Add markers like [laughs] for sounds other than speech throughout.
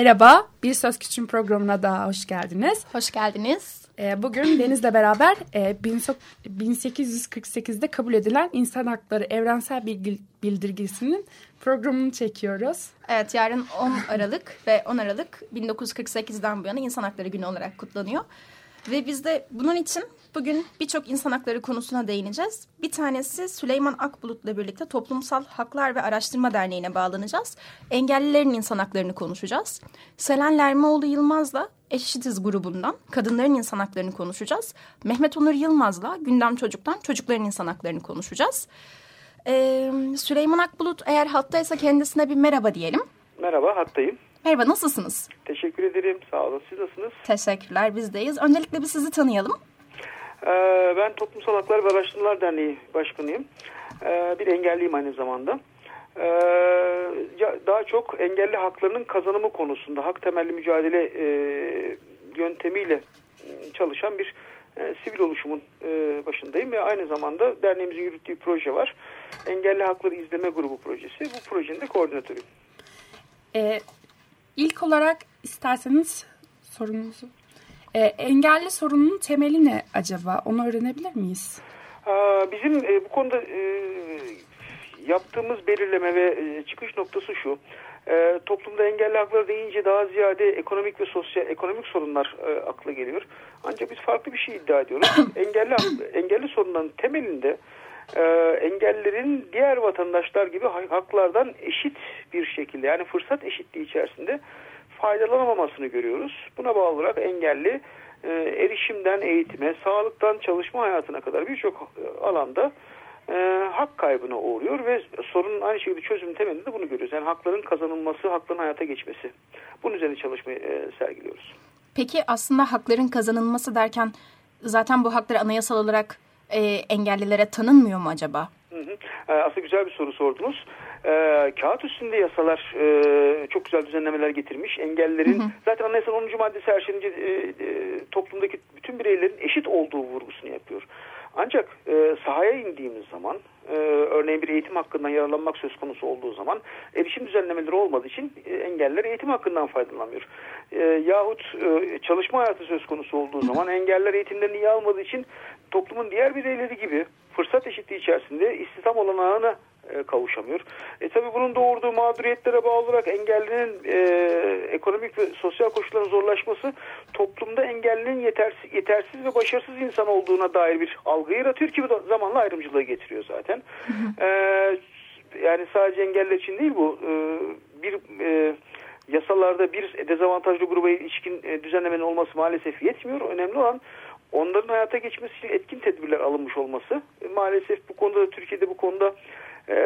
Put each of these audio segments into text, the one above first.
Merhaba, Bir Söz Küçüğün programına daha hoş geldiniz. Hoş geldiniz. Ee, bugün [clears throat] Deniz'le beraber e, 1848'de kabul edilen İnsan Hakları Evrensel Bildirgesi'nin programını çekiyoruz. Evet, yarın 10 Aralık ve 10 Aralık 1948'den bu yana İnsan Hakları Günü olarak kutlanıyor. Ve biz de bunun için bugün birçok insan hakları konusuna değineceğiz. Bir tanesi Süleyman Akbulut'la birlikte Toplumsal Haklar ve Araştırma Derneği'ne bağlanacağız. Engellilerin insan haklarını konuşacağız. Selen Lermoğlu Yılmaz'la Eşitiz grubundan kadınların insan haklarını konuşacağız. Mehmet Onur Yılmaz'la Gündem Çocuk'tan çocukların insan haklarını konuşacağız. Ee, Süleyman Akbulut eğer hattaysa kendisine bir merhaba diyelim. Merhaba hattayım. Merhaba nasılsınız? Teşekkür ederim sağ olun siz nasılsınız? Teşekkürler bizdeyiz. Öncelikle bir sizi tanıyalım. Ee, ben Toplumsal Haklar ve Araştırmalar Derneği Başkanıyım. Ee, bir engelliyim aynı zamanda. Ee, daha çok engelli haklarının kazanımı konusunda hak temelli mücadele e, yöntemiyle çalışan bir e, sivil oluşumun e, başındayım ve aynı zamanda derneğimizin yürüttüğü proje var. Engelli Hakları İzleme Grubu projesi. Bu projenin de koordinatörüyüm. Ee, ilk olarak isterseniz sorunuzu e, engelli sorunun temeli ne acaba? Onu öğrenebilir miyiz? Bizim e, bu konuda e, yaptığımız belirleme ve e, çıkış noktası şu. Toplumda engelli hakları deyince daha ziyade ekonomik ve sosyal ekonomik sorunlar akla geliyor. Ancak biz farklı bir şey iddia ediyoruz. [coughs] engelli engelli sorunların temelinde e, engellerin diğer vatandaşlar gibi haklardan eşit bir şekilde yani fırsat eşitliği içerisinde faydalanamamasını görüyoruz. Buna bağlı olarak engelli e, erişimden eğitime, sağlıktan çalışma hayatına kadar birçok e, alanda e, hak kaybına uğruyor ve sorunun aynı şekilde çözüm temelinde de bunu görüyoruz. Yani hakların kazanılması, hakların hayata geçmesi. Bunun üzerine çalışmayı e, sergiliyoruz. Peki aslında hakların kazanılması derken zaten bu haklar anayasal olarak e, engellilere tanınmıyor mu acaba? Hı hı. E, aslında güzel bir soru sordunuz. E, kağıt üstünde yasalar e, çok güzel düzenlemeler getirmiş. Engellerin hı hı. zaten anayasanın 10. maddesi her şeyin e, e, toplumdaki bütün bireylerin eşit olduğu vurgusunu yapıyor. Ancak e, sahaya indiğimiz zaman e, örneğin bir eğitim hakkından yararlanmak söz konusu olduğu zaman erişim düzenlemeleri olmadığı için e, engeller eğitim hakkından faydalanamıyor. E, yahut e, çalışma hayatı söz konusu olduğu zaman engeller eğitimlerini iyi almadığı için toplumun diğer bireyleri gibi fırsat eşitliği içerisinde istihdam olanağına e, kavuşamıyor. E tabi bunun doğurduğu mağduriyetlere bağlı olarak engellinin e, ekonomik ve sosyal koşulların zorlaşması toplumda engellinin yetersiz, yetersiz ve başarısız insan olduğuna dair bir algı yaratıyor ki bu zamanla ayrımcılığı getiriyor zaten. E, yani sadece engeller için değil bu. E, bir e, yasalarda bir dezavantajlı gruba ilişkin e, düzenlemenin olması maalesef yetmiyor. Önemli olan onların hayata geçmesi için etkin tedbirler alınmış olması. E, maalesef bu konuda da Türkiye'de bu konuda e,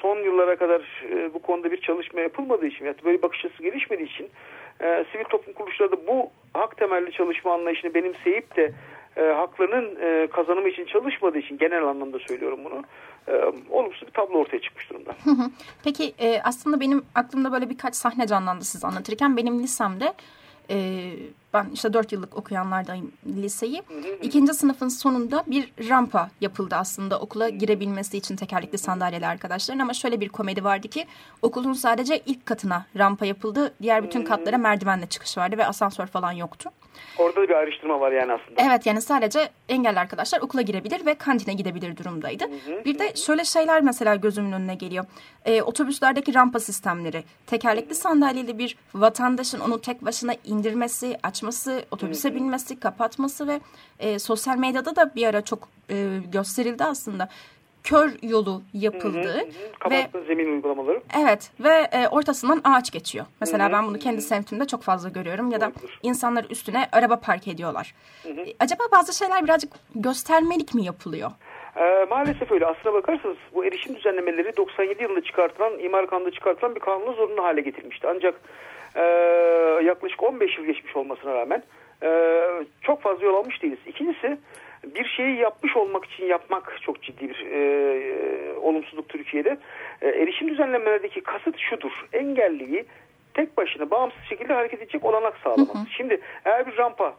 son yıllara kadar e, bu konuda bir çalışma yapılmadığı için yani böyle bakış açısı gelişmediği için sivil toplum kuruluşları da bu hak temelli çalışma anlayışını benimseyip de haklarının kazanımı için çalışmadığı için genel anlamda söylüyorum bunu olumsuz bir tablo ortaya çıkmış durumda. Peki aslında benim aklımda böyle birkaç sahne canlandı siz anlatırken benim lisemde e, ben işte dört yıllık okuyanlardayım liseyi. İkinci sınıfın sonunda bir rampa yapıldı aslında okula girebilmesi için tekerlekli sandalyeli arkadaşların. Ama şöyle bir komedi vardı ki okulun sadece ilk katına rampa yapıldı. Diğer bütün katlara merdivenle çıkış vardı ve asansör falan yoktu. Orada bir ayrıştırma var yani aslında. Evet yani sadece engelli arkadaşlar okula girebilir ve kantine gidebilir durumdaydı. Bir de şöyle şeyler mesela gözümün önüne geliyor. Ee, otobüslerdeki rampa sistemleri, tekerlekli sandalyeli bir vatandaşın onu tek başına indirmesi, açması, otobüse binmesi, kapatması ve e, sosyal medyada da bir ara çok e, gösterildi aslında kör yolu yapıldı. Hı hı ve zemin uygulamaları. Evet ve e, ortasından ağaç geçiyor. Mesela hı hı. ben bunu kendi semtimde çok fazla görüyorum ya da Doğrudur. insanlar üstüne araba park ediyorlar. Hı hı. E, acaba bazı şeyler birazcık göstermelik mi yapılıyor? E, maalesef öyle. Aslına bakarsanız bu erişim düzenlemeleri 97 yılında çıkartılan, imar kanunda çıkartılan bir kanunla zorunlu hale getirmişti. Ancak e, yaklaşık 15 yıl geçmiş olmasına rağmen e, çok fazla yol almış değiliz. İkincisi bir şeyi yapmış olmak için yapmak çok ciddi bir e, e, olumsuzluk Türkiye'de. E, erişim düzenlemelerdeki kasıt şudur. Engelliyi tek başına bağımsız şekilde hareket edecek olanak sağlamak. Hı hı. Şimdi eğer bir rampa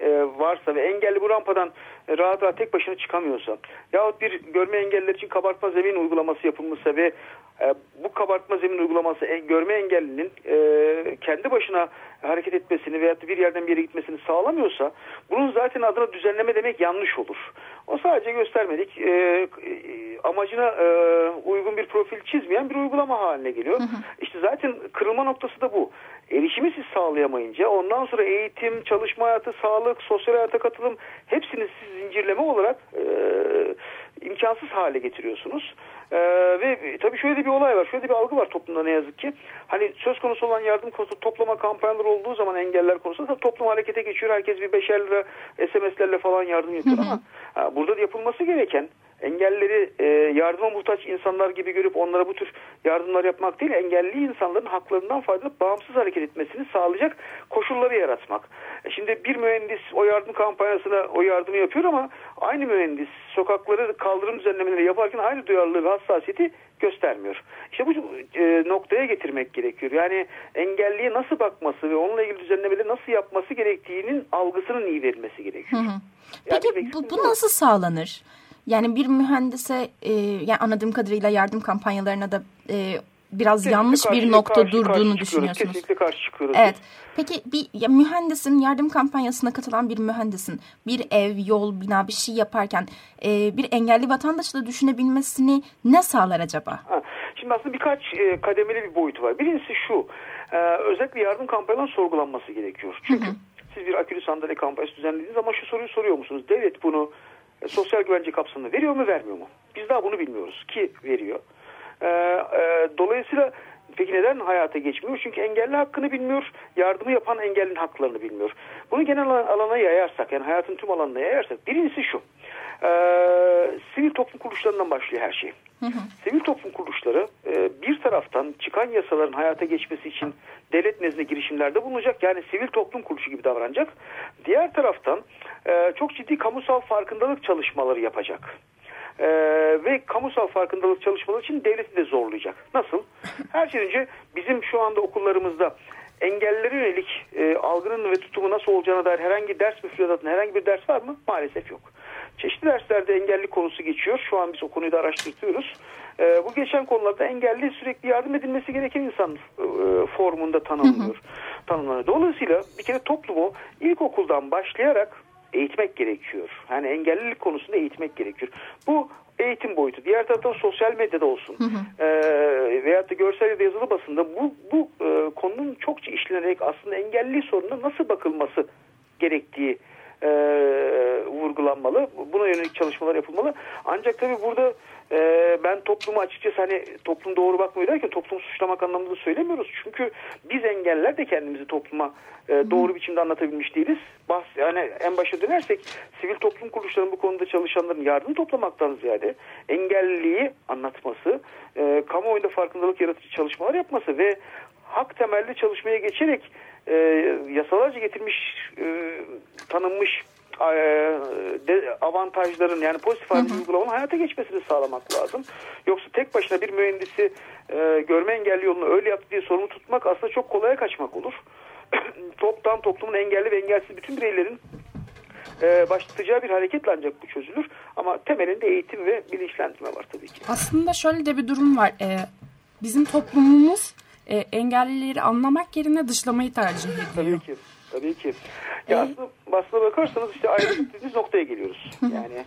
e, varsa ve engelli bu rampadan rahat rahat tek başına çıkamıyorsa yahut bir görme engelliler için kabartma zemin uygulaması yapılmışsa ve e, bu kabartma zemin uygulaması e, görme engellinin e, kendi başına hareket etmesini veya bir yerden bir yere gitmesini sağlamıyorsa bunun zaten adına düzenleme demek yanlış olur. O sadece göstermedik e, e, amacına e, uygun bir profil çizmeyen bir uygulama haline geliyor. Hı hı. İşte zaten kırılma noktası da bu. Erişimi siz sağlayamayınca ondan sonra eğitim, çalışma hayatı, sağlık, sosyal hayata katılım hepsini siz zincirleme olarak e, imkansız hale getiriyorsunuz. Ee, ve tabii şöyle bir olay var. Şöyle bir algı var toplumda ne yazık ki. Hani söz konusu olan yardım konusu toplama kampanyaları olduğu zaman engeller konusunda toplum harekete geçiyor. Herkes bir beşer lira SMS'lerle falan yardım yapıyor ama ha, burada da yapılması gereken engelleri e, yardıma muhtaç insanlar gibi görüp onlara bu tür yardımlar yapmak değil, engelli insanların haklarından faydalanıp bağımsız hareket etmesini sağlayacak koşulları yaratmak. E şimdi bir mühendis o yardım kampanyasına o yardımı yapıyor ama aynı mühendis sokakları kaldırım düzenlemeleri yaparken aynı duyarlılığı ve hassasiyeti göstermiyor. İşte bu e, noktaya getirmek gerekiyor. Yani engelliye nasıl bakması ve onunla ilgili düzenlemeleri nasıl yapması gerektiğinin algısının iyi verilmesi gerekiyor. Hı hı. Peki yani bu, bu nasıl sağlanır? Yani bir mühendise e, yani anladığım kadarıyla yardım kampanyalarına da e, biraz kesinlikle yanlış karşı, bir nokta karşı, durduğunu karşı düşünüyorsunuz. Kesinlikle karşı çıkıyoruz. Evet. Peki bir ya, mühendisin yardım kampanyasına katılan bir mühendisin bir ev, yol, bina bir şey yaparken e, bir engelli vatandaşı da düşünebilmesini ne sağlar acaba? Ha, şimdi aslında birkaç e, kademeli bir boyutu var. Birincisi şu. E, özellikle yardım kampanyalarının sorgulanması gerekiyor. Çünkü hı hı. siz bir akülü sandalye kampanyası düzenlediğiniz zaman şu soruyu soruyor musunuz? Devlet bunu e, sosyal güvence kapsamında veriyor mu vermiyor mu? Biz daha bunu bilmiyoruz ki veriyor. E, e, dolayısıyla peki neden hayata geçmiyor? Çünkü engelli hakkını bilmiyor, yardımı yapan engellinin haklarını bilmiyor. Bunu genel alana yayarsak, yani hayatın tüm alanına yayarsak, birincisi şu. E, sivil toplum kuruluşlarından başlıyor her şey. Hı hı. Sivil toplum kuruluşları e, bir taraftan çıkan yasaların hayata geçmesi için devlet nezdinde girişimlerde bulunacak. Yani sivil toplum kuruluşu gibi davranacak. Diğer taraftan e, çok ciddi kamusal farkındalık çalışmaları yapacak. Ee, ve kamusal farkındalık çalışmaları için devleti de zorlayacak. Nasıl? [laughs] Her şeyden önce bizim şu anda okullarımızda engellilere yönelik e, algının ve tutumu nasıl olacağına dair herhangi ders müfredatında herhangi bir ders var mı? Maalesef yok. Çeşitli derslerde engelli konusu geçiyor. Şu an biz o konuyu da araştırıyoruz. E, bu geçen konularda engelli sürekli yardım edilmesi gereken insan e, formunda tanımlıyor. tanımlanıyor. Dolayısıyla bir kere toplumu ilkokuldan başlayarak eğitmek gerekiyor. Yani engellilik konusunda eğitmek gerekiyor. Bu eğitim boyutu. Diğer taraftan sosyal medyada olsun hı hı. E, veyahut da görsel ya da yazılı basında bu, bu e, konunun çokça işlenerek aslında engelli sorununa nasıl bakılması gerektiği e, vurgulanmalı. Buna yönelik çalışmalar yapılmalı. Ancak tabii burada e, ben toplumu açıkçası hani toplum doğru bakmıyor derken toplumu suçlamak anlamında söylemiyoruz. Çünkü biz engeller de kendimizi topluma e, doğru biçimde anlatabilmiş değiliz. Bas, yani en başa dönersek sivil toplum kuruluşlarının bu konuda çalışanların yardım toplamaktan ziyade engelliliği anlatması, e, kamuoyunda farkındalık yaratıcı çalışmalar yapması ve hak temelli çalışmaya geçerek e, yasalarca getirmiş, e, tanınmış e, de, avantajların yani pozitif halde uygulamanın hayata geçmesini sağlamak lazım. Yoksa tek başına bir mühendisi e, görme engelli yolunu öyle yaptı diye sorumlu tutmak aslında çok kolaya kaçmak olur. [clears throat] Toptan toplumun engelli ve engelsiz bütün bireylerin e, başlatacağı bir hareketle ancak bu çözülür. Ama temelinde eğitim ve bilinçlendirme var tabii ki. Aslında şöyle de bir durum var. Ee, bizim toplumumuz e, engellileri anlamak yerine dışlamayı tercih ediyor. Tabii ki. Tabii ki. Ya ee, aslında, aslına bakarsanız işte ayrı noktaya geliyoruz. Yani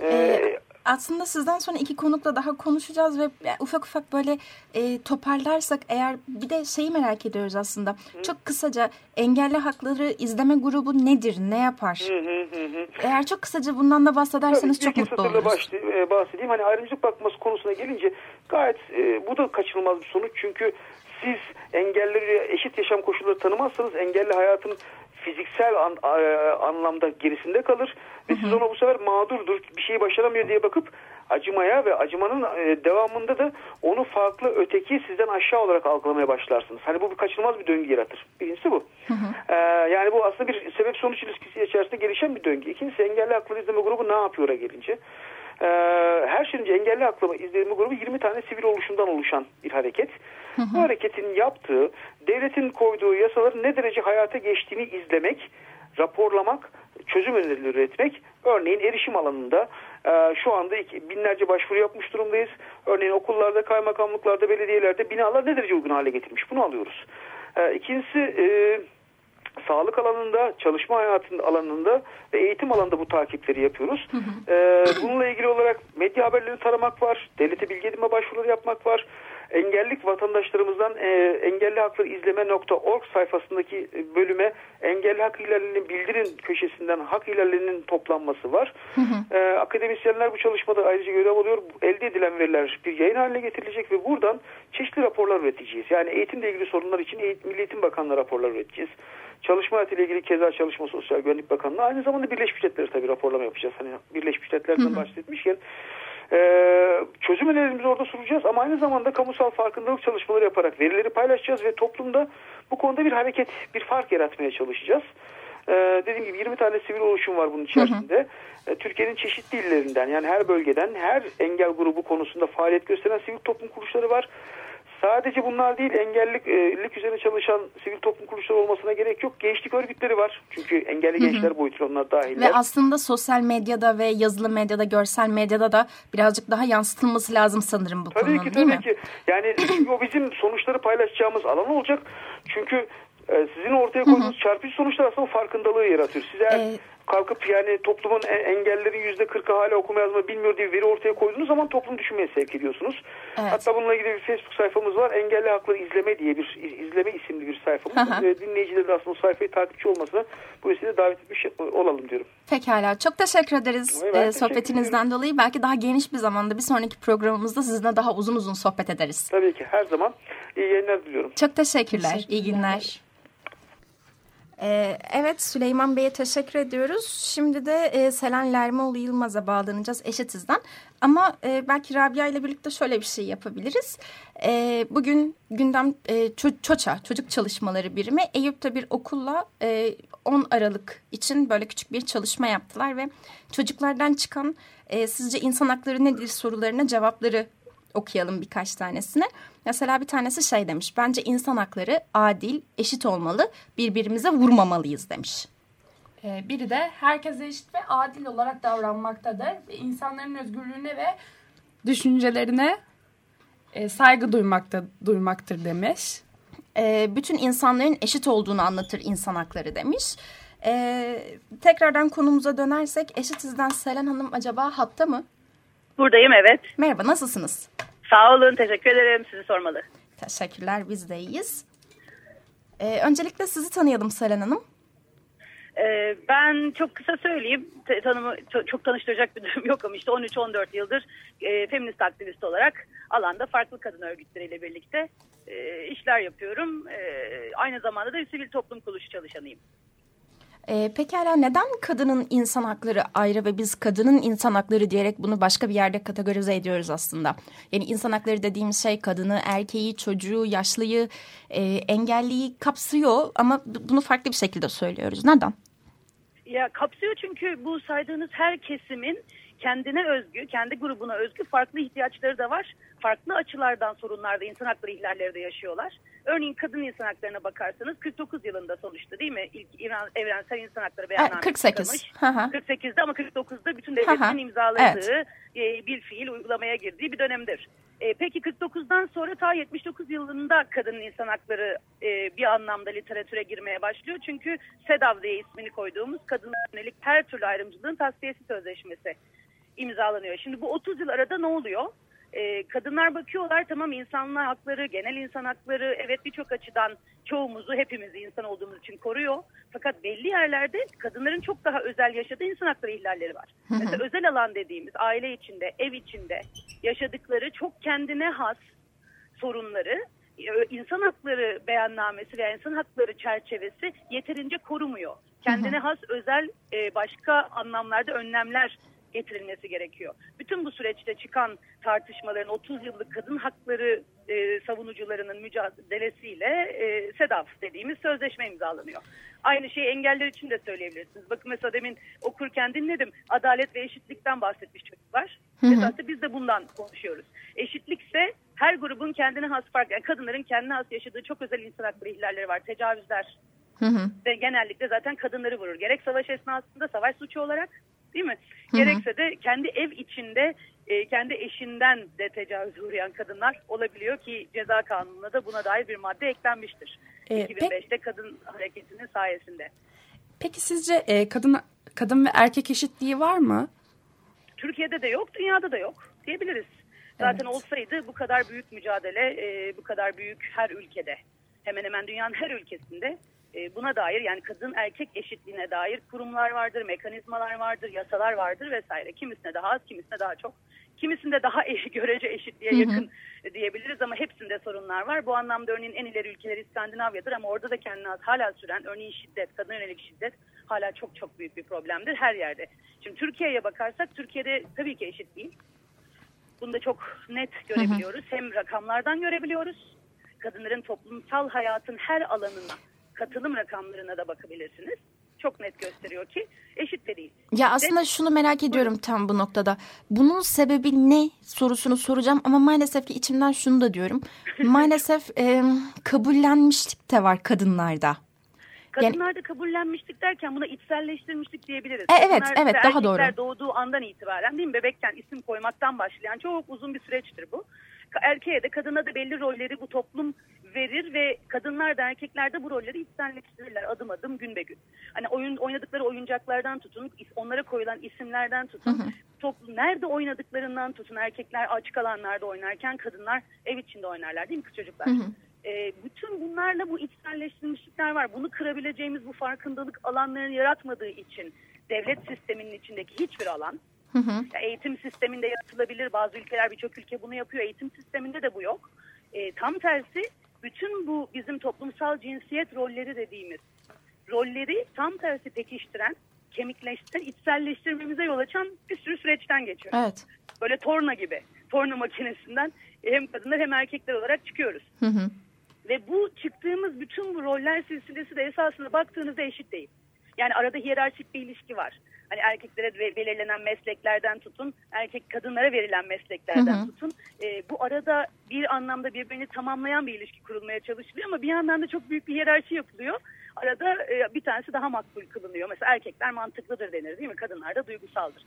e, ee, aslında sizden sonra iki konukla daha konuşacağız ve ufak ufak böyle e, toparlarsak eğer bir de şeyi merak ediyoruz aslında. Hı. Çok kısaca engelli hakları izleme grubu nedir? Ne yapar? Hı hı hı. Eğer çok kısaca bundan da bahsederseniz Tabii, çok mutlu oluruz. E, bahsedeyim. Hani ayrımcılık bakması konusuna gelince gayet e, bu da kaçınılmaz bir sonuç. Çünkü siz engelleri eşit yaşam koşulları tanımazsanız engelli hayatın fiziksel an, a, anlamda gerisinde kalır ve siz ona bu sefer mağdurdur bir şeyi başaramıyor diye bakıp acımaya ve acımanın e, devamında da onu farklı öteki sizden aşağı olarak algılamaya başlarsınız. Hani bu bir kaçınılmaz bir döngü yaratır. Birincisi bu. Hı hı. Ee, yani bu aslında bir sebep sonuç ilişkisi içerisinde gelişen bir döngü. İkincisi engelli hakları izleme grubu ne yapıyor'a gelince. Ee, her şeyin önce engelli hakları izleme grubu 20 tane sivil oluşumdan oluşan bir hareket. Hı hı. Bu hareketin yaptığı, devletin koyduğu yasaların ne derece hayata geçtiğini izlemek, raporlamak, çözüm önerileri üretmek. Örneğin erişim alanında e, şu anda iki, binlerce başvuru yapmış durumdayız. Örneğin okullarda, kaymakamlıklarda, belediyelerde binalar ne derece uygun hale getirmiş bunu alıyoruz. E, ikincisi e, sağlık alanında, çalışma hayatının alanında ve eğitim alanında bu takipleri yapıyoruz. Hı hı. E, bununla ilgili olarak medya haberlerini taramak var, devlete bilgi edinme başvuruları yapmak var engellik vatandaşlarımızdan e, engelli hakları izleme.org sayfasındaki e, bölüme engelli hak ihlallerinin bildirin köşesinden hak ihlallerinin toplanması var. Hı hı. E, akademisyenler bu çalışmada ayrıca görev alıyor. Elde edilen veriler bir yayın haline getirilecek ve buradan çeşitli raporlar üreteceğiz. Yani eğitimle ilgili sorunlar için Eğitim, Milli Eğitim Bakanlığı raporlar üreteceğiz. Çalışma hayatıyla ilgili keza Çalışma Sosyal Güvenlik Bakanlığı aynı zamanda Birleşmiş Milletler'e tabii raporlama yapacağız. Hani Birleşmiş Milletler'den bahsetmişken ee, çözüm önerilerimizi orada sunacağız ama aynı zamanda kamusal farkındalık çalışmaları yaparak verileri paylaşacağız ve toplumda bu konuda bir hareket, bir fark yaratmaya çalışacağız. Ee, dediğim gibi 20 tane sivil oluşum var bunun içerisinde. Hı hı. Ee, Türkiye'nin çeşitli illerinden yani her bölgeden her engel grubu konusunda faaliyet gösteren sivil toplum kuruluşları var. Sadece bunlar değil engellilik e, üzerine çalışan sivil toplum kuruluşları olmasına gerek yok. Gençlik örgütleri var. Çünkü engelli hı hı. gençler boyutuyla onlar dahiller. Ve aslında sosyal medyada ve yazılı medyada, görsel medyada da birazcık daha yansıtılması lazım sanırım bu tabii konunun ki, değil tabii mi? Ki. Yani [clears throat] o bizim sonuçları paylaşacağımız alan olacak. Çünkü e, sizin ortaya koyduğunuz çarpıcı sonuçlar aslında farkındalığı yaratıyor. Size ee, kalkıp yani toplumun engelleri yüzde kırkı hala okuma yazma bilmiyor diye veri ortaya koyduğunuz zaman toplum düşünmeye sevk ediyorsunuz. Evet. Hatta bununla ilgili bir Facebook sayfamız var. Engelli Hakları İzleme diye bir izleme isimli bir sayfamız. Hı aslında o sayfayı takipçi olmasına bu vesileyle davet etmiş olalım diyorum. Pekala. Çok teşekkür ederiz e, teşekkür sohbetinizden ederim. dolayı. Belki daha geniş bir zamanda bir sonraki programımızda sizinle daha uzun uzun sohbet ederiz. Tabii ki her zaman. iyi yayınlar diliyorum. Çok teşekkürler. teşekkürler. İyi günler. Ee, evet Süleyman Bey'e teşekkür ediyoruz. Şimdi de e, Selen Lermoğlu Yılmaz'a bağlanacağız Eşitiz'den. Ama e, belki Rabia ile birlikte şöyle bir şey yapabiliriz. E, bugün gündem e, ço ÇOÇA Çocuk Çalışmaları Birimi Eyüp'te bir okulla e, 10 Aralık için böyle küçük bir çalışma yaptılar. Ve çocuklardan çıkan e, sizce insan hakları nedir sorularına cevapları okuyalım birkaç tanesini. Mesela bir tanesi şey demiş. Bence insan hakları adil, eşit olmalı. Birbirimize vurmamalıyız demiş. Ee, biri de herkese eşit ve adil olarak davranmaktadır. İnsanların özgürlüğüne ve düşüncelerine e, saygı duymakta, duymaktır demiş. E, bütün insanların eşit olduğunu anlatır insan hakları demiş. E, tekrardan konumuza dönersek Eşitiz'den Selen Hanım acaba hatta mı? Buradayım evet. Merhaba nasılsınız? Sağ olun teşekkür ederim sizi sormalı. Teşekkürler biz de iyiyiz. Ee, öncelikle sizi tanıyalım Selen Hanım. Ee, ben çok kısa söyleyeyim tanımı çok, tanıştıracak bir [laughs] durum yok ama işte 13-14 yıldır e, feminist aktivist olarak alanda farklı kadın örgütleriyle birlikte e, işler yapıyorum. E, aynı zamanda da sivil toplum kuruluşu çalışanıyım. E, pekala neden kadının insan hakları ayrı ve biz kadının insan hakları diyerek bunu başka bir yerde kategorize ediyoruz aslında? Yani insan hakları dediğimiz şey kadını, erkeği, çocuğu, yaşlıyı, e, engelliyi kapsıyor ama bunu farklı bir şekilde söylüyoruz. Neden? Ya kapsıyor çünkü bu saydığınız her kesimin kendine özgü, kendi grubuna özgü farklı ihtiyaçları da var. Farklı açılardan sorunlarda, insan hakları ihlalleri de yaşıyorlar. Örneğin kadın insan haklarına bakarsanız 49 yılında sonuçta değil mi? İlk İran, evrensel insan hakları beyannamesi 48. çıkılmış. 48'de ama 49'da bütün devletlerin imzaladığı evet. e, bir fiil uygulamaya girdiği bir dönemdir. E, peki 49'dan sonra ta 79 yılında kadın insan hakları e, bir anlamda literatüre girmeye başlıyor. Çünkü SEDAV diye ismini koyduğumuz kadın yönelik her türlü ayrımcılığın tasfiyesi sözleşmesi imzalanıyor. Şimdi bu 30 yıl arada ne oluyor? Ee, kadınlar bakıyorlar tamam insanlar hakları, genel insan hakları evet birçok açıdan çoğumuzu hepimizi insan olduğumuz için koruyor. Fakat belli yerlerde kadınların çok daha özel yaşadığı insan hakları ihlalleri var. Mesela özel alan dediğimiz aile içinde, ev içinde yaşadıkları çok kendine has sorunları e, insan hakları beyannamesi veya insan hakları çerçevesi yeterince korumuyor. Kendine has özel e, başka anlamlarda önlemler getirilmesi gerekiyor. Bütün bu süreçte çıkan tartışmaların 30 yıllık kadın hakları e, savunucularının mücadelesiyle e, SEDAF dediğimiz sözleşme imzalanıyor. Aynı şeyi engeller için de söyleyebilirsiniz. Bakın mesela demin okurken dinledim. Adalet ve eşitlikten bahsetmiş çocuklar. Mesela biz de bundan konuşuyoruz. Eşitlikse her grubun kendine has farklı, yani kadınların kendine has yaşadığı çok özel insan hakları ihlalleri var. Tecavüzler hı hı. ve genellikle zaten kadınları vurur. Gerek savaş esnasında savaş suçu olarak değil mi? Hı hı. Gerekse de kendi ev içinde e, kendi eşinden de tecavüz uğrayan kadınlar olabiliyor ki ceza kanununa da buna dair bir madde eklenmiştir. Ee, 2005'te kadın hareketinin sayesinde. Peki sizce e, kadın kadın ve erkek eşitliği var mı? Türkiye'de de yok, dünyada da yok diyebiliriz. Zaten evet. olsaydı bu kadar büyük mücadele, e, bu kadar büyük her ülkede, hemen hemen dünyanın her ülkesinde e, buna dair yani kadın erkek eşitliğine dair kurumlar vardır, mekanizmalar vardır, yasalar vardır vesaire. Kimisine daha az, kimisine daha çok. Kimisinde daha [laughs] görece eşitliğe yakın hı diyebiliriz ama hepsinde sorunlar var. Bu anlamda örneğin en ileri ülkeler İskandinavya'dır ama orada da kendine hala süren örneğin şiddet, kadın yönelik şiddet hala çok çok büyük bir problemdir her yerde. Şimdi Türkiye'ye bakarsak Türkiye'de tabii ki eşit değil. Bunu da çok net görebiliyoruz. Hı hı. Hem rakamlardan görebiliyoruz. Kadınların toplumsal hayatın her alanına, katılım rakamlarına da bakabilirsiniz çok net gösteriyor ki eşit de değil. Ya aslında Ve, şunu merak ediyorum tam bu noktada. Bunun sebebi ne sorusunu soracağım ama maalesef ki içimden şunu da diyorum. [laughs] maalesef e, kabullenmişlik de var kadınlarda. Kadınlarda yani, kabullenmişlik derken buna içselleştirmişlik diyebiliriz. E, evet, Kadınlar evet daha doğru. doğduğu andan itibaren değil mi? Bebekken isim koymaktan başlayan çok uzun bir süreçtir bu. Erkeğe de kadına da belli rolleri bu toplum verir ve kadınlar da erkekler de bu rolleri içselleştirirler adım adım gün be gün. Hani oyun oynadıkları oyuncaklardan tutun, onlara koyulan isimlerden tutun, hı hı. toplum nerede oynadıklarından tutun. Erkekler açık alanlarda oynarken kadınlar ev içinde oynarlar değil mi kız çocuklar? Hı hı. E, bütün bunlarla bu içselleştirilmişlikler var. Bunu kırabileceğimiz bu farkındalık alanlarını yaratmadığı için devlet sisteminin içindeki hiçbir alan Hı hı. Eğitim sisteminde yaratılabilir. Bazı ülkeler birçok ülke bunu yapıyor. Eğitim sisteminde de bu yok. E, tam tersi bütün bu bizim toplumsal cinsiyet rolleri dediğimiz rolleri tam tersi pekiştiren, kemikleştiren, içselleştirmemize yol açan bir sürü süreçten geçiyor. Evet. Böyle torna gibi. Torna makinesinden hem kadınlar hem erkekler olarak çıkıyoruz. Hı hı. Ve bu çıktığımız bütün bu roller silsilesi de esasında baktığınızda eşit değil. Yani arada hiyerarşik bir ilişki var. Hani erkeklere belirlenen mesleklerden tutun, erkek kadınlara verilen mesleklerden hı hı. tutun. E, bu arada bir anlamda birbirini tamamlayan bir ilişki kurulmaya çalışılıyor ama bir yandan da çok büyük bir hiyerarşi yapılıyor. Arada e, bir tanesi daha makbul kılınıyor. Mesela erkekler mantıklıdır denir değil mi? Kadınlar da duygusaldır.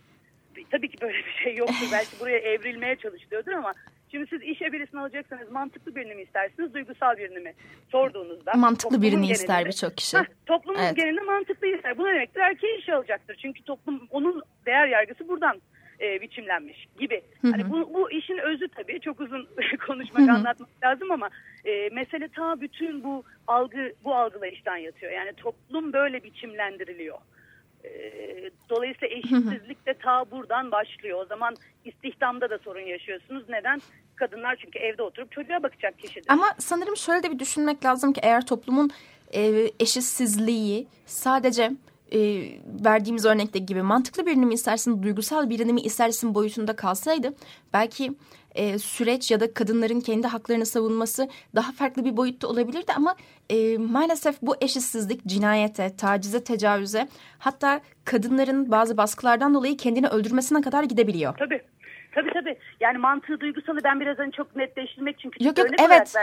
Tabii ki böyle bir şey yoktur. [laughs] Belki buraya evrilmeye çalışılıyordur ama Şimdi siz işe birisini alacaksanız mantıklı birini mi istersiniz, duygusal birini mi sorduğunuzda. Mantıklı birini genelinde, ister birçok kişi. Heh, toplumun evet. genelinde mantıklı ister. Bu ne demektir? Erkeği işe alacaktır. Çünkü toplum onun değer yargısı buradan e, biçimlenmiş gibi. Hı hı. Hani bu, bu işin özü tabii çok uzun [laughs] konuşmak, hı hı. anlatmak lazım ama e, mesele ta bütün bu algı, bu algılayıştan yatıyor. Yani toplum böyle biçimlendiriliyor. Ee, dolayısıyla eşitsizlik de ta buradan başlıyor. O zaman istihdamda da sorun yaşıyorsunuz. Neden? Kadınlar çünkü evde oturup çocuğa bakacak kişidir. Ama sanırım şöyle de bir düşünmek lazım ki eğer toplumun e, eşitsizliği sadece e, verdiğimiz örnekte gibi mantıklı birini mi istersin, duygusal birini mi istersin boyutunda kalsaydı belki e, süreç ya da kadınların kendi haklarını savunması daha farklı bir boyutta olabilirdi ama e, maalesef bu eşitsizlik cinayete, tacize, tecavüze hatta kadınların bazı baskılardan dolayı kendini öldürmesine kadar gidebiliyor. Tabii. Tabii tabii. Yani mantığı duygusalı ben biraz hani çok netleştirmek için yok, yok, evet.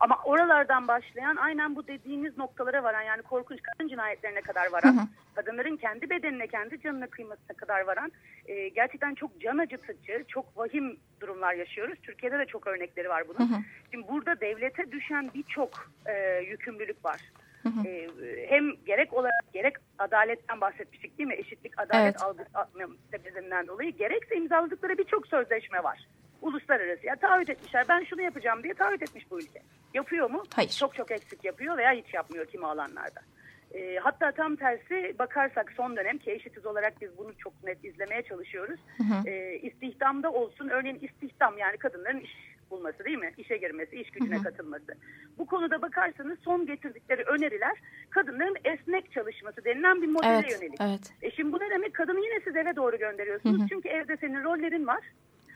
Ama oralardan başlayan aynen bu dediğiniz noktalara varan yani korkunç kadın cinayetlerine kadar varan, hı hı. kadınların kendi bedenine, kendi canına kıymasına kadar varan e, gerçekten çok can acıtıcı, çok vahim durumlar yaşıyoruz. Türkiye'de de çok örnekleri var bunun. Hı hı. Şimdi burada devlete düşen birçok e, yükümlülük var. Hı hı. E, hem gerek olarak gerek adaletten bahsetmiştik değil mi? Eşitlik adalet evet. algısı dolayı gerekse imzaladıkları birçok sözleşme var. Uluslararası ya taahhüt etmişler. Ben şunu yapacağım diye taahhüt etmiş bu ülke. Yapıyor mu? Hayır. Çok çok eksik yapıyor veya hiç yapmıyor kimi alanlarda. E, hatta tam tersi bakarsak son dönem ki eşitiz olarak biz bunu çok net izlemeye çalışıyoruz. Hı hı. E, istihdamda olsun örneğin istihdam yani kadınların iş bulması değil mi? İşe girmesi, iş gücüne katılması. Bu konuda bakarsanız son getirdikleri öneriler kadınların esnek çalışması denilen bir modele evet, yönelik. Evet. E şimdi bu ne demek? Kadını yine siz eve doğru gönderiyorsunuz. Hı hı. Çünkü evde senin rollerin var.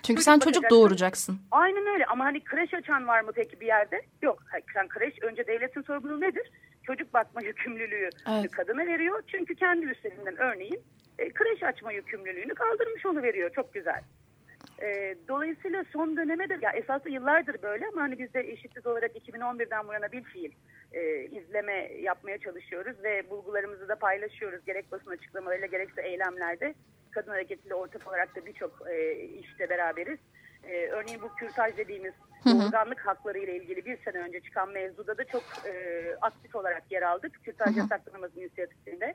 Çünkü çocuk sen çocuk doğuracaksın. Aynen öyle ama hani kreş açan var mı peki bir yerde? Yok. Sen kreş önce devletin sorumluluğu nedir? Çocuk bakma yükümlülüğü evet. kadına veriyor. Çünkü kendi üstlerinden örneğin e, kreş açma yükümlülüğünü kaldırmış veriyor. Çok güzel. E, dolayısıyla son döneme de ya esaslı yıllardır böyle ama hani biz de eşitlik olarak 2011'den bu yana bir fiil e, izleme yapmaya çalışıyoruz ve bulgularımızı da paylaşıyoruz. Gerek basın açıklamalarıyla gerekse eylemlerde. Kadın hareketiyle ortak olarak da birçok e, işte beraberiz. E, örneğin bu kürtaj dediğimiz organlık hakları ile ilgili bir sene önce çıkan mevzuda da çok e, aktif olarak yer aldık. Kürtaj yasaklanamaz inisiyatifinde.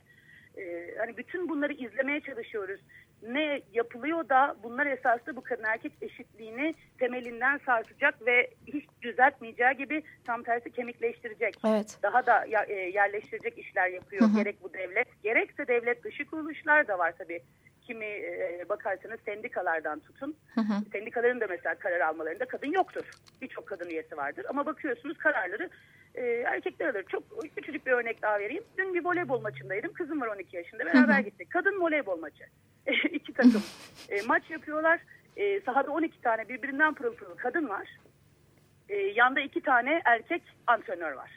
E, hani bütün bunları izlemeye çalışıyoruz. Ne yapılıyor da bunlar esasında bu kadın erkek eşitliğini temelinden sarsacak ve hiç düzeltmeyeceği gibi tam tersi kemikleştirecek. Evet. Daha da e, yerleştirecek işler yapıyor. Hı hı. Gerek bu devlet, gerekse devlet dışı kuruluşlar da var tabii kimi e, bakarsanız sendikalardan tutun. Hı hı. Sendikaların da mesela karar almalarında kadın yoktur. Birçok kadın üyesi vardır. Ama bakıyorsunuz kararları e, erkekler alır. Çok küçücük bir örnek daha vereyim. Dün bir voleybol maçındaydım. Kızım var 12 yaşında. Beraber hı hı. gittik. Kadın voleybol maçı. [laughs] İki takım e, maç yapıyorlar. E, sahada 12 tane birbirinden pırıl pırıl kadın var. E, yanda iki tane erkek antrenör var.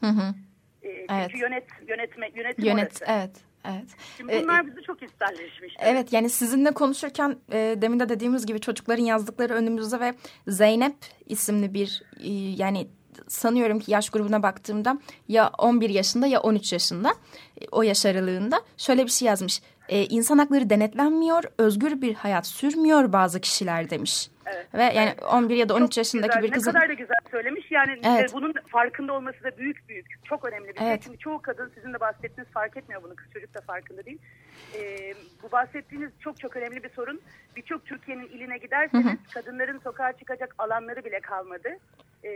Hı hı. E, çünkü evet. yönet, yönetme, yönetim Yönet, orası. Evet. Evet. Şimdi e, bunlar ee, bizi çok isterleşmiş. Evet yani sizinle konuşurken e, demin de dediğimiz gibi çocukların yazdıkları önümüzde ve Zeynep isimli bir e, yani sanıyorum ki yaş grubuna baktığımda ya 11 yaşında ya 13 yaşında e, o yaş aralığında şöyle bir şey yazmış. E, insan hakları denetlenmiyor, özgür bir hayat sürmüyor bazı kişiler demiş. Evet. Ve yani evet. 11 ya da 13 çok yaşındaki güzel. bir kızın... Ne kadar da güzel söylemiş. Yani evet. bunun farkında olması da büyük büyük. Çok önemli bir şey. evet. Çünkü çoğu kadın sizin de bahsettiğiniz fark etmiyor bunu. Kız çocuk da farkında değil. Ee, bu bahsettiğiniz çok çok önemli bir sorun. Birçok Türkiye'nin iline giderseniz hı hı. kadınların sokağa çıkacak alanları bile kalmadı. Ee,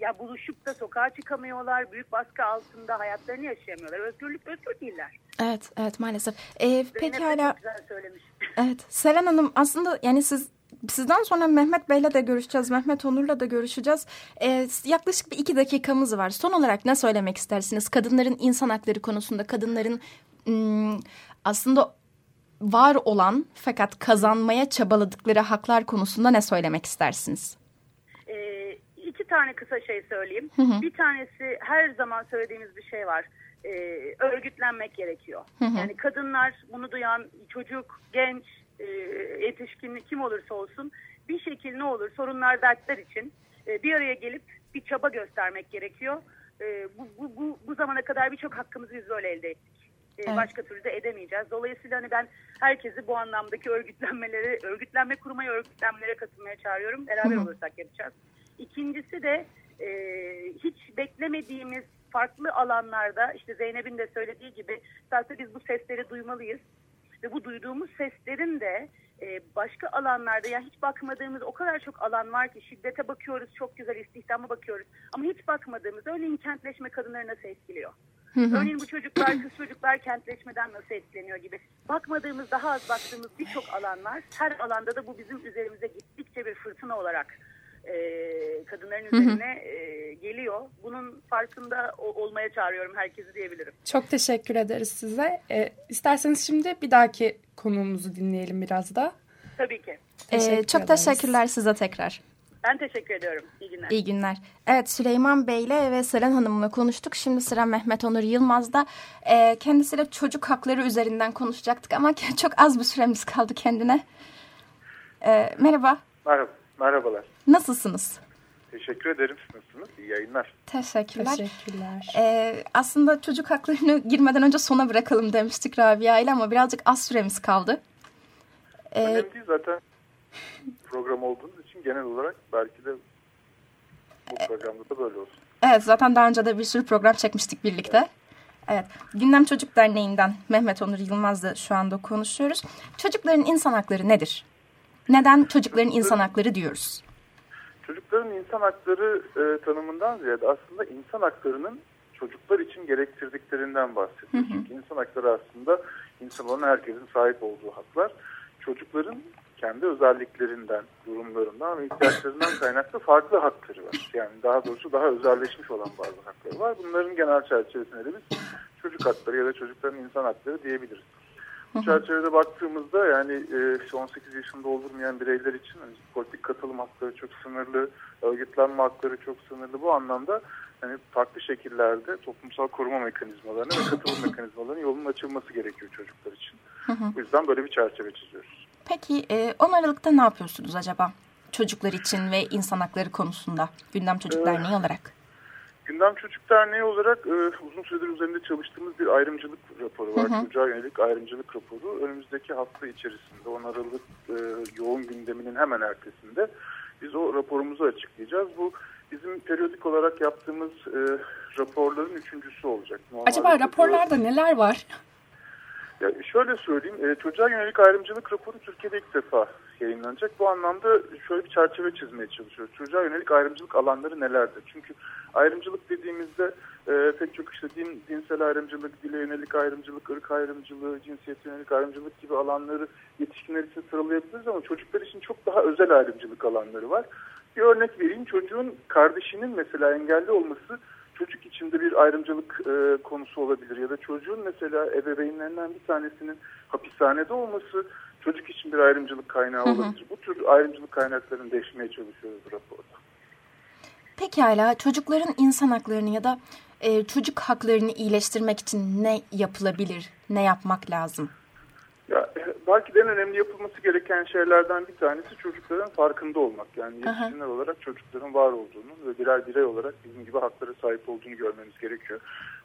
ya buluşup da sokağa çıkamıyorlar. Büyük baskı altında hayatlarını yaşayamıyorlar. Özgürlük özgür değiller. Evet, evet maalesef. Ee, peki hala... Evet, Selen Hanım aslında yani siz Sizden sonra Mehmet Bey'le de görüşeceğiz. Mehmet Onur'la da görüşeceğiz. Ee, yaklaşık bir iki dakikamız var. Son olarak ne söylemek istersiniz? Kadınların insan hakları konusunda, kadınların ım, aslında var olan fakat kazanmaya çabaladıkları haklar konusunda ne söylemek istersiniz? Tane kısa şey söyleyeyim. Hı hı. Bir tanesi her zaman söylediğimiz bir şey var. Ee, örgütlenmek gerekiyor. Hı hı. Yani kadınlar bunu duyan çocuk, genç, e, yetişkin kim olursa olsun bir şekilde ne olur sorunlar dertler için e, bir araya gelip bir çaba göstermek gerekiyor. E, bu, bu, bu, bu zamana kadar birçok hakkımızı biz böyle elde ettik. E, evet. Başka türlü de edemeyeceğiz. Dolayısıyla hani ben herkesi bu anlamdaki örgütlenmeleri, örgütlenme kurmaya, örgütlenmelere katılmaya çağırıyorum. Beraber olursak yapacağız. İkincisi de e, hiç beklemediğimiz farklı alanlarda işte Zeynep'in de söylediği gibi zaten biz bu sesleri duymalıyız. Ve bu duyduğumuz seslerin de e, başka alanlarda yani hiç bakmadığımız o kadar çok alan var ki şiddete bakıyoruz çok güzel istihdama bakıyoruz ama hiç bakmadığımız örneğin kentleşme kadınları nasıl etkiliyor? Örneğin bu çocuklar, kız çocuklar kentleşmeden nasıl etkileniyor gibi. Bakmadığımız, daha az baktığımız birçok alan var. Her alanda da bu bizim üzerimize gittikçe bir fırtına olarak e, kadınların üzerine e, geliyor. Bunun farkında o, olmaya çağırıyorum herkesi diyebilirim. Çok teşekkür ederiz size. E, isterseniz şimdi bir dahaki konuğumuzu dinleyelim biraz da. Tabii ki. Teşekkür ee, çok ederiz. teşekkürler size tekrar. Ben teşekkür ediyorum. İyi günler. İyi günler. Evet Süleyman Bey ile ve Seren Hanım'la konuştuk. Şimdi sıra Mehmet Onur Yılmaz'da. E, kendisiyle çocuk hakları üzerinden konuşacaktık ama [laughs] çok az bir süremiz kaldı kendine. E, merhaba. Merhaba. Merhabalar. Nasılsınız? Teşekkür ederim. Nasılsınız? İyi yayınlar. Teşekkürler. Teşekkürler. Ee, aslında çocuk haklarını [laughs] girmeden önce sona bırakalım demiştik Rabia ile ama birazcık az süremiz kaldı. Ee, Önemli değil zaten program olduğunuz için genel olarak belki de bu programda da böyle olsun. Evet zaten daha önce de bir sürü program çekmiştik birlikte. Evet. Evet, Gündem Çocuk Derneği'nden Mehmet Onur Yılmaz'la şu anda konuşuyoruz. Çocukların insan hakları nedir? Neden çocukların insan hakları diyoruz? Çocukların insan hakları e, tanımından ziyade aslında insan haklarının çocuklar için gerektirdiklerinden bahsediyoruz. Çünkü insan hakları aslında insan olan herkesin sahip olduğu haklar. Çocukların kendi özelliklerinden, durumlarından ve ihtiyaçlarından kaynaklı farklı hakları var. Yani daha doğrusu daha özelleşmiş olan bazı hakları var. Bunların genel çerçevesinde de biz çocuk hakları ya da çocukların insan hakları diyebiliriz. Bu çerçevede baktığımızda yani 18 e, yaşında doldurmayan bireyler için hani politik katılım hakları çok sınırlı, örgütlenme hakları çok sınırlı. Bu anlamda yani farklı şekillerde toplumsal koruma mekanizmalarını ve katılım [laughs] mekanizmalarının yolunun açılması gerekiyor çocuklar için. Bu yüzden böyle bir çerçeve çiziyoruz. Peki 10 e, Aralık'ta ne yapıyorsunuz acaba? Çocuklar için ve insan hakları konusunda Gündem Çocuk ee, Derneği olarak. Gündem Çocuk Derneği olarak e, uzun süredir üzerinde çalıştığımız bir ayrımcılık raporu var. Hı hı. Çocuğa yönelik ayrımcılık raporu. Önümüzdeki hafta içerisinde 10 Aralık e, yoğun gündeminin hemen ertesinde biz o raporumuzu açıklayacağız. Bu bizim periyodik olarak yaptığımız e, raporların üçüncüsü olacak. Normalde Acaba raporlarda neler var? Ya şöyle söyleyeyim, e, çocuğa yönelik ayrımcılık raporu Türkiye'de ilk defa yayınlanacak. Bu anlamda şöyle bir çerçeve çizmeye çalışıyoruz. Çocuğa yönelik ayrımcılık alanları nelerdir? Çünkü ayrımcılık dediğimizde e, pek çok işte din, dinsel ayrımcılık, dile yönelik ayrımcılık, ırk ayrımcılığı, cinsiyet yönelik ayrımcılık gibi alanları yetişkinler için sıralayabiliriz ama çocuklar için çok daha özel ayrımcılık alanları var. Bir örnek vereyim. Çocuğun kardeşinin mesela engelli olması çocuk içinde bir ayrımcılık e, konusu olabilir ya da çocuğun mesela ebeveynlerinden bir tanesinin hapishanede olması çocuk için bir ayrımcılık kaynağı hı hı. olabilir. Bu tür ayrımcılık kaynaklarını değişmeye çalışıyoruz raporda. Pekala çocukların insan haklarını ya da e, çocuk haklarını iyileştirmek için ne yapılabilir, ne yapmak lazım? Ya, belki de en önemli yapılması gereken şeylerden bir tanesi çocukların farkında olmak. Yani yetişkinler olarak çocukların var olduğunu ve birer birey olarak bizim gibi haklara sahip olduğunu görmemiz gerekiyor.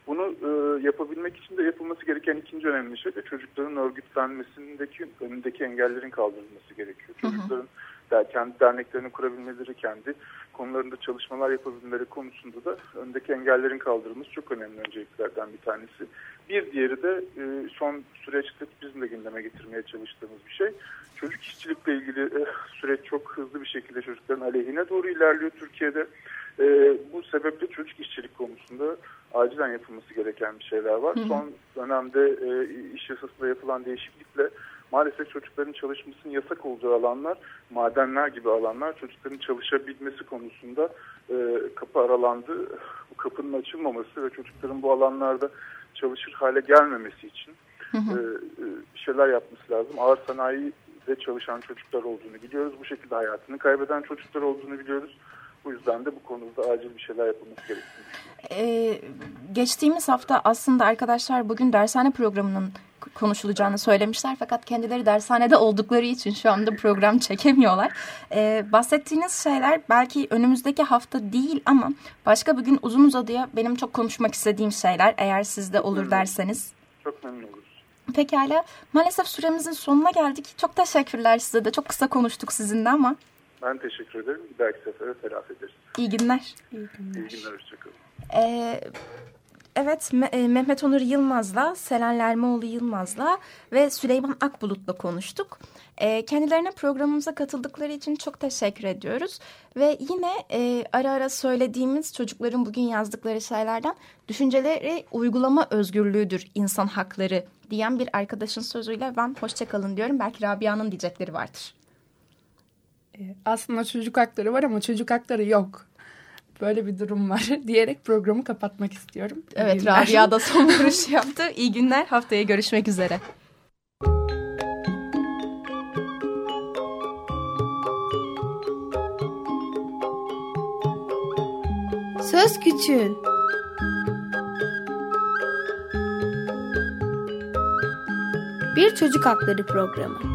Bunu e, yapabilmek için de yapılması gereken ikinci önemli şey de çocukların örgütlenmesindeki önündeki engellerin kaldırılması gerekiyor. Hı hı. Çocukların der, kendi derneklerini kurabilmeleri, kendi konularında çalışmalar yapabilmeleri konusunda da öndeki engellerin kaldırılması çok önemli önceliklerden bir tanesi. Bir diğeri de e, son süreçte bizim de gündeme getirmeye çalıştığımız bir şey. Çocuk işçilikle ilgili e, süreç çok hızlı bir şekilde çocukların aleyhine doğru ilerliyor Türkiye'de. E, bu sebeple çocuk işçilik konusunda acilen yapılması gereken bir şeyler var. Hı hı. Son dönemde e, iş yasasında yapılan değişiklikle maalesef çocukların çalışmasının yasak olduğu alanlar, madenler gibi alanlar çocukların çalışabilmesi konusunda e, kapı aralandı. Bu kapının açılmaması ve çocukların bu alanlarda çalışır hale gelmemesi için hı hı. E, e şeyler yapması lazım. Ağır sanayide çalışan çocuklar olduğunu biliyoruz. Bu şekilde hayatını kaybeden çocuklar olduğunu biliyoruz. Bu yüzden de bu konuda acil bir şeyler yapılması gerektiğini ee, geçtiğimiz hafta aslında arkadaşlar bugün dershane programının konuşulacağını söylemişler. Fakat kendileri dershanede oldukları için şu anda program [laughs] çekemiyorlar. Ee, bahsettiğiniz şeyler belki önümüzdeki hafta değil ama başka bir gün uzun uzadıya benim çok konuşmak istediğim şeyler. Eğer sizde olur derseniz. Çok memnun oluruz. Pekala. Maalesef süremizin sonuna geldik. Çok teşekkürler size de. Çok kısa konuştuk sizinle ama. Ben teşekkür ederim. Bir dahaki sefere telafi ederiz. İyi günler. İyi günler. İyi günler. Hoşçakalın. Ee, evet e, Mehmet Onur Yılmaz'la, Selen Lermoğlu Yılmaz'la ve Süleyman Akbulut'la konuştuk. Ee, kendilerine programımıza katıldıkları için çok teşekkür ediyoruz. Ve yine e, ara ara söylediğimiz çocukların bugün yazdıkları şeylerden düşünceleri uygulama özgürlüğüdür insan hakları diyen bir arkadaşın sözüyle ben hoşçakalın diyorum. Belki Rabia'nın diyecekleri vardır. Ee, aslında çocuk hakları var ama çocuk hakları yok böyle bir durum var [laughs] diyerek programı kapatmak istiyorum. Evet Rabia da son [laughs] vuruş yaptı. İyi günler haftaya görüşmek üzere. Söz Küçüğün Bir Çocuk Hakları Programı